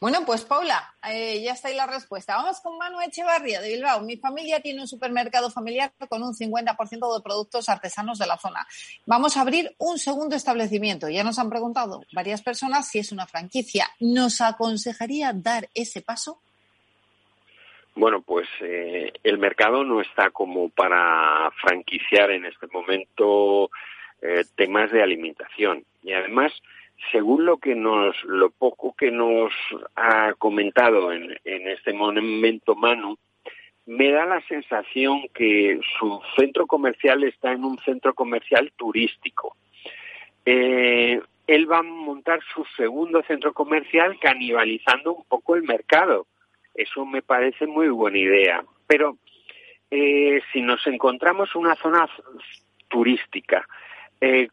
Bueno, pues Paula, eh, ya está ahí la respuesta. Vamos con Manu Echevarría de Bilbao. Mi familia tiene un supermercado familiar con un 50% de productos artesanos de la zona. Vamos a abrir un segundo establecimiento. Ya nos han preguntado varias personas si es una franquicia. ¿Nos aconsejaría dar ese paso? Bueno, pues eh, el mercado no está como para franquiciar en este momento eh, temas de alimentación. Y además, según lo que nos, lo poco que nos ha comentado en, este momento Manu, me da la sensación que su centro comercial está en un centro comercial turístico. Eh, él va a montar su segundo centro comercial canibalizando un poco el mercado. Eso me parece muy buena idea. Pero eh, si nos encontramos una zona turística eh,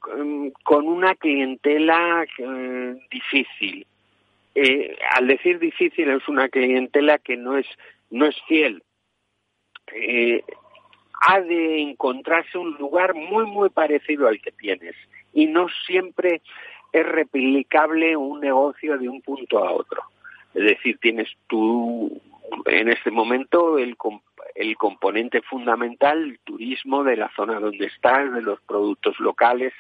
con una clientela eh, difícil. Al decir difícil es una clientela que no es no es fiel. ha de encontrarse un lugar muy muy parecido al que tienes y no siempre es replicable un negocio de un punto a otro. Es decir, tienes tú en este momento el, el componente fundamental, el turismo de la zona donde estás, de los productos locales.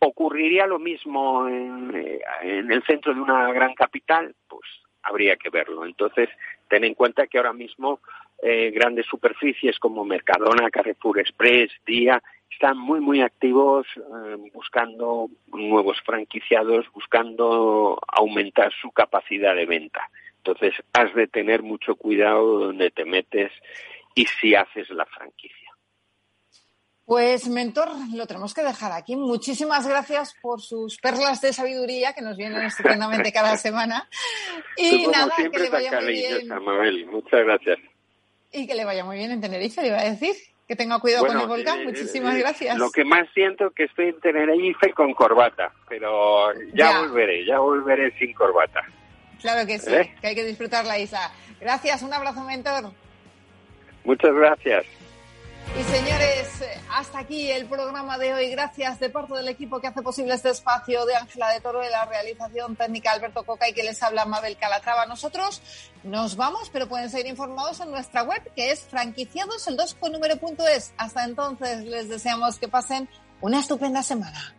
¿Ocurriría lo mismo en, el centro de una gran capital? Pues habría que verlo. Entonces, ten en cuenta que ahora mismo eh, grandes superficies como Mercadona, Carrefour Express, Día, están muy, muy activos eh, buscando nuevos franquiciados, buscando aumentar su capacidad de venta. Entonces, has de tener mucho cuidado donde te metes y si haces la franquicia. Pues, mentor, lo tenemos que dejar aquí. Muchísimas gracias por sus perlas de sabiduría que nos vienen estupendamente cada semana. Y nada, que le vaya muy bien. Muchas gracias. Y que le vaya muy bien en Tenerife, le iba a decir. Que tenga cuidado con el volcán. Eh, Muchísimas eh, gracias. Lo que más siento que estoy en Tenerife con corbata, pero ya, volveré, ya volveré sin corbata. Claro que sí, ¿Eh? que hay que disfrutar la isla. Gracias, un abrazo, mentor. Muchas gracias. Y señores, hasta aquí el programa de hoy. Gracias de parte del equipo que hace posible este espacio de Ángela de Toro de la realización técnica Alberto Coca y que les habla Mabel Calatrava. Nosotros nos vamos, pero pueden seguir informados en nuestra web que es franquiciados el 2 con. Hasta entonces les deseamos que pasen una estupenda semana.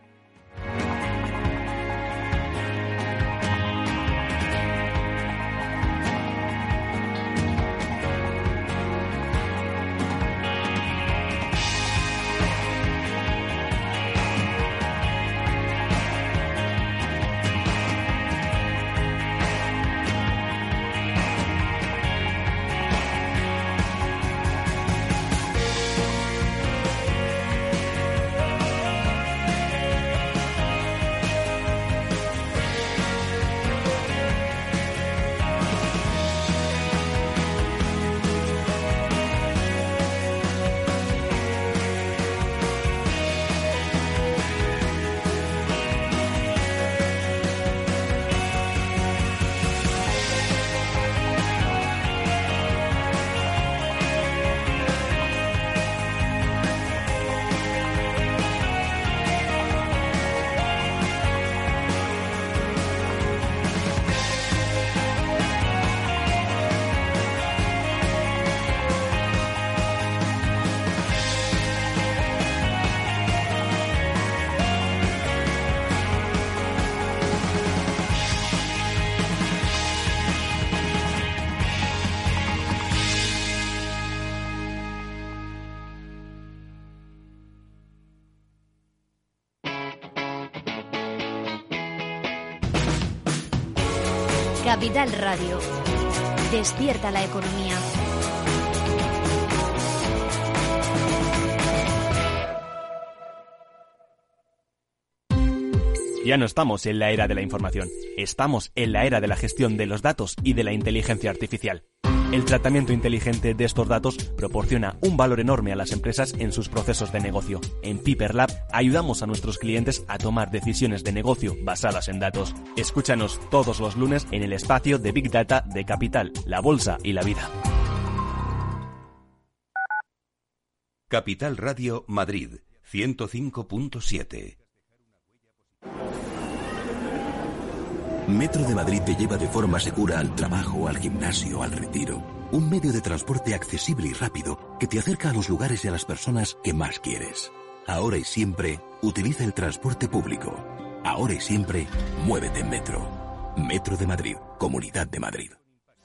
Capital Radio. Despierta la economía. Ya no estamos en la era de la información, estamos en la era de la gestión de los datos y de la inteligencia artificial. El tratamiento inteligente de estos datos proporciona un valor enorme a las empresas en sus procesos de negocio. En Piper Lab ayudamos a nuestros clientes a tomar decisiones de negocio basadas en datos. Escúchanos todos los lunes en el espacio de Big Data de Capital, la Bolsa y la Vida. Capital Radio Madrid 105.7 Metro de Madrid te lleva de forma segura al trabajo, al gimnasio, al retiro. Un medio de transporte accesible y rápido que te acerca a los lugares y a las personas que más quieres. Ahora y siempre, utiliza el transporte público. Ahora y siempre, muévete en Metro. Metro de Madrid, Comunidad de Madrid.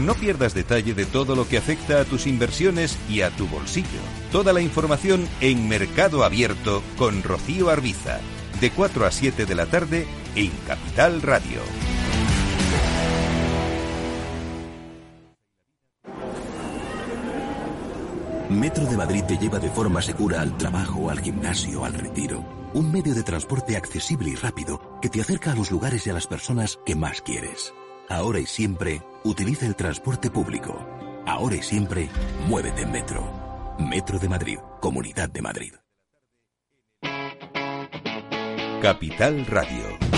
No pierdas detalle de todo lo que afecta a tus inversiones y a tu bolsillo. Toda la información en Mercado Abierto con Rocío Arbiza, de 4 a 7 de la tarde en Capital Radio. Metro de Madrid te lleva de forma segura al trabajo, al gimnasio, al retiro. Un medio de transporte accesible y rápido que te acerca a los lugares y a las personas que más quieres. Ahora y siempre, utiliza el transporte público. Ahora y siempre, muévete en Metro. Metro de Madrid, Comunidad de Madrid. Capital Radio.